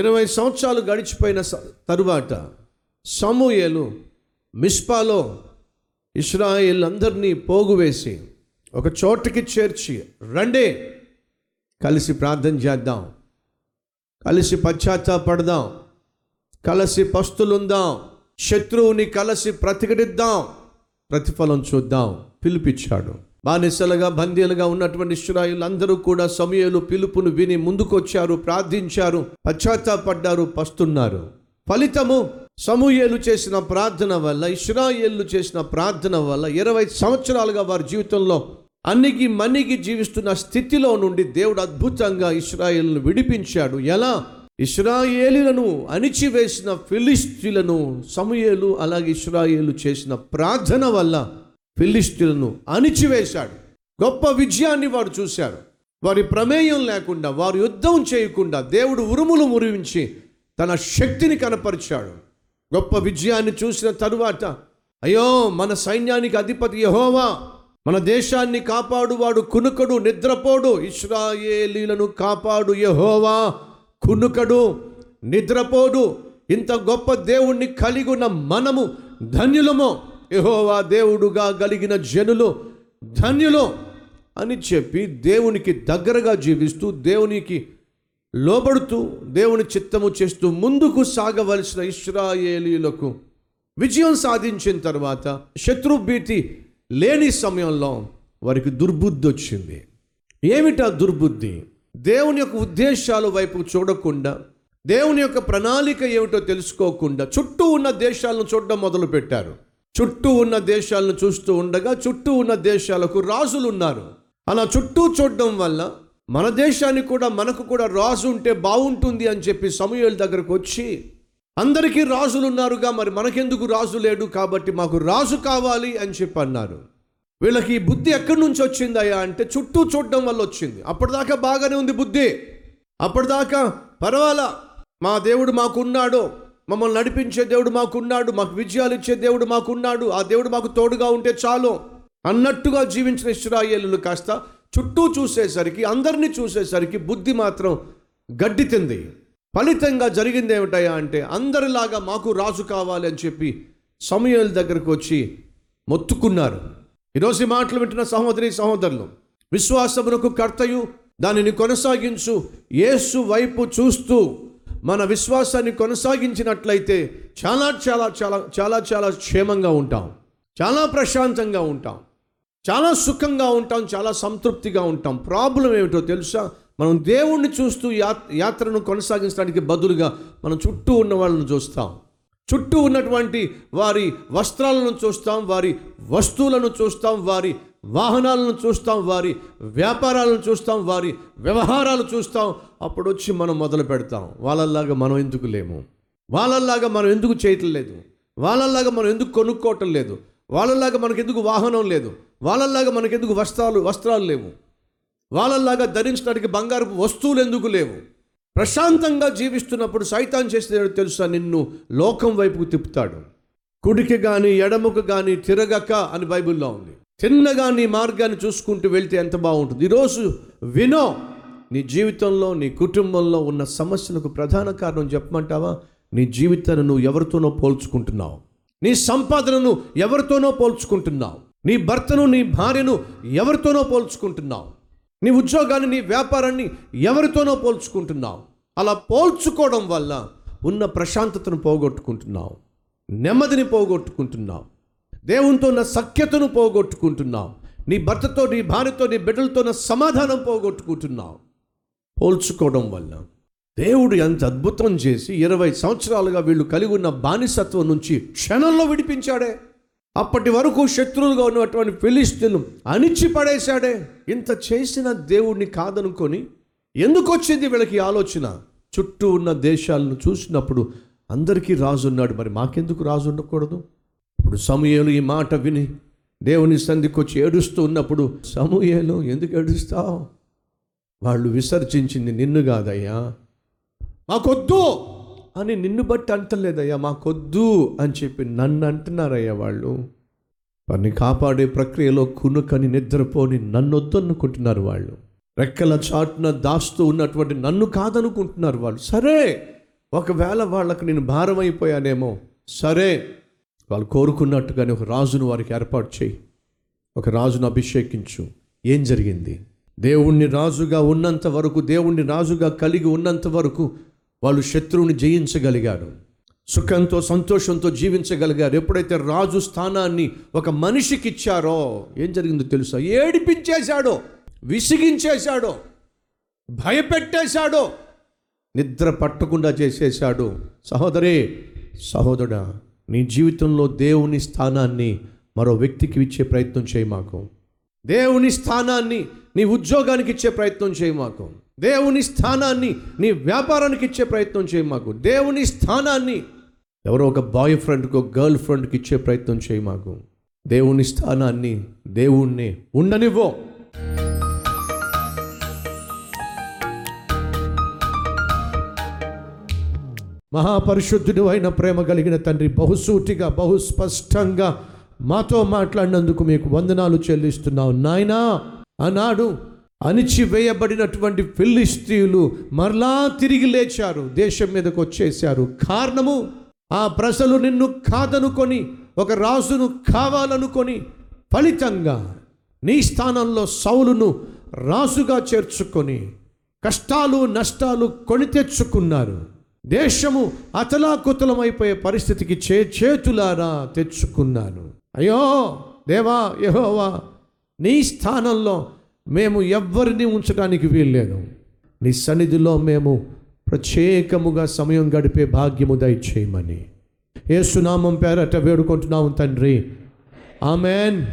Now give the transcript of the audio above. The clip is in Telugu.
ఇరవై సంవత్సరాలు గడిచిపోయిన తరువాత సమూయేలు మిస్పాలో ఇస్రాయేల్ అందరినీ పోగువేసి ఒక చోటకి చేర్చి రండి కలిసి ప్రార్థన చేద్దాం కలిసి పశ్చాత్తాపడదాం కలిసి పస్తులుందాం శత్రువుని కలిసి ప్రతిఘటిద్దాం ప్రతిఫలం చూద్దాం పిలిపించాడు బానిసలుగా బందీలుగా ఉన్నటువంటి ఇస్రాయిల్ అందరూ కూడా సమయలు పిలుపును విని ముందుకొచ్చారు ప్రార్థించారు పశ్చాత్తాపడ్డారు పస్తున్నారు. ఫలితము సమూహేలు చేసిన ప్రార్థన వల్ల ఇష్రాయేళ్ళు చేసిన ప్రార్థన వల్ల ఇరవై సంవత్సరాలుగా వారి జీవితంలో అన్నికి మన్నిగి జీవిస్తున్న స్థితిలో నుండి దేవుడు అద్భుతంగా ఇస్రాయేల్ను విడిపించాడు. ఎలా? ఇస్రాయేలీలను అణిచివేసిన ఫిలిస్తీలను సమూహేలు అలాగే ఇస్రాయేలు చేసిన ప్రార్థన వల్ల ఫిలిస్తీన్లను అణిచివేశాడు. గొప్ప విజయాన్ని వారు చూశారు. వారి ప్రమేయం లేకుండా వారు యుద్ధం చేయకుండా దేవుడు ఉరుములు మురివించి తన శక్తిని కనపరిచాడు. గొప్ప విజయాన్ని చూసిన తరువాత అయ్యో మన సైన్యానికి అధిపతి యహోవా మన దేశాన్ని కాపాడువాడు కునుకడు నిద్రపోడు. ఇస్రాయేలీలను కాపాడు యహోవా కునుకడు నిద్రపోడు. ఇంత గొప్ప దేవుణ్ణి కలిగి ఉన్న మనము ధన్యులము. యహోవా దేవుడుగా కలిగిన జనులు ధన్యులు అని చెప్పి దేవునికి దగ్గరగా జీవిస్తూ దేవునికి లోబడుతూ దేవుని చిత్తము చేస్తూ ముందుకు సాగవలసిన ఇస్రాయేలీలకు విజయం సాధించిన తర్వాత శత్రు భీతి లేని సమయంలో వారికి దుర్బుద్ధి వచ్చింది. ఏమిటా దుర్బుద్ధి? దేవుని యొక్క ఉద్దేశాల వైపు చూడకుండా దేవుని యొక్క ప్రణాళిక ఏమిటో తెలుసుకోకుండా చుట్టూ ఉన్న దేశాలను చూడడం మొదలుపెట్టారు. చుట్టూ ఉన్న దేశాలను చూస్తూ ఉండగా చుట్టూ ఉన్న దేశాలకు రాజులు ఉన్నారు అలా చుట్టూ చూడడం వల్ల మన దేశానికి కూడా మనకు కూడా రాజు ఉంటే బాగుంటుంది అని చెప్పి సమూహల దగ్గరకు వచ్చి అందరికీ రాజులు ఉన్నారుగా మరి మనకెందుకు రాజు లేడు కాబట్టి మాకు రాజు కావాలి అని చెప్పి అన్నారు. వీళ్ళకి ఈ బుద్ధి ఎక్కడి నుంచి వచ్చిందయ్యా అంటే చుట్టూ చూడడం వల్ల వచ్చింది. అప్పటిదాకా బాగానే ఉంది బుద్ధి. అప్పటిదాకా పర్వాలా మా దేవుడు మాకున్నాడు. మమ్మల్ని నడిపించే దేవుడు మాకున్నాడు మాకు విజయాలు ఇచ్చే దేవుడు మాకున్నాడు ఆ దేవుడు మాకు తోడుగా ఉంటే చాలు. అన్నట్టుగా జీవించిన ఇస్రాయేలు కాస్త చుట్టూ చూసేసరికి అందరినీ చూసేసరికి బుద్ధి మాత్రం గడ్డి తింది. ఫలితంగా జరిగింది ఏమిటయా అంటే అందరిలాగా మాకు రాజు కావాలి అని చెప్పి సమయాల దగ్గరకు వచ్చి మొత్తుకున్నారు. ఈరోజు మాటలు వింటున్న సహోదరి సహోదరులు విశ్వాసమునకు కర్తయు దానిని కొనసాగించు యేసు వైపు చూస్తూ మన విశ్వాసాన్ని కొనసాగించినట్లయితే చాలా చాలా చాలా చాలా చాలా క్షేమంగా ఉంటాం. చాలా ప్రశాంతంగా ఉంటాం. చాలా సుఖంగా ఉంటాం చాలా సంతృప్తిగా ఉంటాం. ప్రాబ్లం ఏమిటో తెలుసా? మనం దేవుణ్ణి చూస్తూ యా యాత్రను కొనసాగించడానికి బదులుగా మనం చుట్టూ ఉన్న వాళ్ళని చూస్తాం. చుట్టూ ఉన్నటువంటి వారి వస్త్రాలను చూస్తాం వారి వస్తువులను చూస్తాం వారి వాహనాలను చూస్తాం వారి వ్యాపారాలను చూస్తాం వారి వ్యవహారాలు చూస్తాం. అప్పుడు వచ్చి మనం మొదలు పెడతాం. వాళ్ళల్లాగా మనం ఎందుకు లేము? వాళ్ళల్లాగా మనం ఎందుకు చేయటం లేదు? వాళ్ళల్లాగా మనం ఎందుకు కొనుక్కోవటం లేదు? వాళ్ళలాగా మనకెందుకు వాహనం లేదు? వాళ్ళలాగా మనకెందుకు వస్త్రాలు వస్త్రాలు లేవు? వాళ్ళలాగా ధరించడానికి బంగారపు వస్తువులు ఎందుకు లేవు? ప్రశాంతంగా జీవిస్తున్నప్పుడు సైతాన్ చేసేది తెలుసా? నిన్ను లోకం వైపుకు తిప్పుతాడు. కుడికి కానీ ఎడముకు కానీ తిరగక అని బైబిల్లో ఉంది. తిన్నగా నీ మార్గాన్ని చూసుకుంటూ వెళ్తే ఎంత బాగుంటుంది. ఈరోజు వినో నీ జీవితంలో నీ కుటుంబంలో ఉన్న సమస్యలకు ప్రధాన కారణం చెప్పమంటావా? నీ జీవితాన్ని నువ్వు ఎవరితోనో పోల్చుకుంటున్నావు. నీ సంపాదనను ఎవరితోనో పోల్చుకుంటున్నావు. నీ భర్తను నీ భార్యను ఎవరితోనో పోల్చుకుంటున్నావు. నీ ఉద్యోగాన్ని నీ వ్యాపారాన్ని ఎవరితోనో పోల్చుకుంటున్నావు. అలా పోల్చుకోవడం వల్ల ఉన్న ప్రశాంతతను పోగొట్టుకుంటున్నావు. నెమ్మదిని పోగొట్టుకుంటున్నావు. దేవునితో ఉన్న సఖ్యతను పోగొట్టుకుంటున్నావు నీ భర్తతో నీ భార్యతో నీ బిడ్డలతో ఉన్న సమాధానం పోగొట్టుకుంటున్నావు పోల్చుకోవడం వల్ల దేవుడు ఎంత అద్భుతం చేసి ఇరవై సంవత్సరాలుగా వీళ్ళు కలిగి ఉన్న బానిసత్వం నుంచి క్షణంలో విడిపించాడే. అప్పటి వరకు శత్రువులుగా ఉన్నటువంటి ఫిలిస్తీన్లు అణిచి పడేశాడే ఇంత చేసిన దేవుడిని కాదనుకొని ఎందుకు వచ్చింది వీళ్ళకి ఆలోచన? చుట్టూ ఉన్న దేశాలను చూసినప్పుడు అందరికీ రాజు ఉన్నాడు మరి మాకెందుకు రాజు ఉండకూడదు? ఇప్పుడు సమూహలు ఈ మాట విని దేవుని సంధికి వచ్చి ఏడుస్తూ ఉన్నప్పుడు సమూహలు ఎందుకు ఏడుస్తావు? వాళ్ళు విసర్జించింది నిన్ను కాదయ్యా. మాకొద్దు! అని నిన్ను బట్టి అంటలేదయ్యా మాకొద్దు! అని చెప్పి నన్ను అంటున్నారయ్యా వాళ్ళు. వారిని కాపాడే ప్రక్రియలో కునుకని నిద్రపోని నన్ను వద్దనుకుంటున్నారు వాళ్ళు. రెక్కల చాటున దాస్తూ ఉన్నటువంటి నన్ను కాదనుకుంటున్నారు వాళ్ళు. సరే ఒకవేళ వాళ్ళకు నేను భారం అయిపోయానేమో సరే. వాళ్ళు కోరుకున్నట్టుగానే ఒక రాజును వారికి ఏర్పాటు చేయి. ఒక రాజును అభిషేకించు. ఏం జరిగింది? దేవుణ్ణి రాజుగా ఉన్నంత వరకు దేవుణ్ణి రాజుగా కలిగి ఉన్నంత వరకు వాళ్ళు శత్రువుని జయించగలిగారు. సుఖంతో సంతోషంతో జీవించగలిగారు. ఎప్పుడైతే రాజు స్థానాన్ని ఒక మనిషికి ఇచ్చారో ఏం జరిగిందో తెలుసా? ఏడిపించేశాడో విసిగించేశాడో భయపెట్టేశాడో నిద్ర పట్టకుండా చేసేశాడు. సహోదరే సహోదరుడా నీ జీవితంలో దేవుని స్థానాన్ని మరో వ్యక్తికి ఇచ్చే ప్రయత్నం చేయి మాకు. దేవుని స్థానాన్ని నీ ఉద్యోగానికి ఇచ్చే ప్రయత్నం చేయి మాకు. దేవుని స్థానాన్ని నీ వ్యాపారానికి ఇచ్చే ప్రయత్నం చేయి మాకు. దేవుని స్థానాన్ని ఎవరో ఒక బాయ్ ఫ్రెండ్కో గర్ల్ ఫ్రెండ్కి ఇచ్చే ప్రయత్నం చేయి మాకు. దేవుని స్థానాన్ని దేవుణ్ణి ఉండనివ్వో. మహాపరిశుద్ధుడు అయిన ప్రేమ కలిగిన తండ్రి బహుసూటిగా బహుస్పష్టంగా మాతో మాట్లాడినందుకు మీకు వందనాలు చెల్లిస్తున్నావు నాయనా ఆనాడు అణిచివేయబడినటువంటి ఫిలిస్తీయులు మరలా తిరిగి లేచారు దేశం మీదకు వచ్చేశారు. కారణము ఆ ప్రజలు నిన్ను కాదనుకొని ఒక రాజును కావాలనుకొని ఫలితంగా నీ స్థానంలో సౌలును రాజుగా చేర్చుకొని కష్టాలు నష్టాలు కొని తెచ్చుకున్నారు. దేశము అతలాకుతలమైపోయే పరిస్థితికి చే చేతులారా తెచ్చుకున్నాను. అయ్యో దేవా యహోవా నీ స్థానంలో మేము ఎవ్వరిని ఉంచడానికి వీల్లేదు. నీ సన్నిధిలో మేము ప్రత్యేకముగా సమయం గడిపే భాగ్యము దయచేయమని. ఏసునామం పేరట వేడుకుంటున్నాము తండ్రి. ఆమెన్.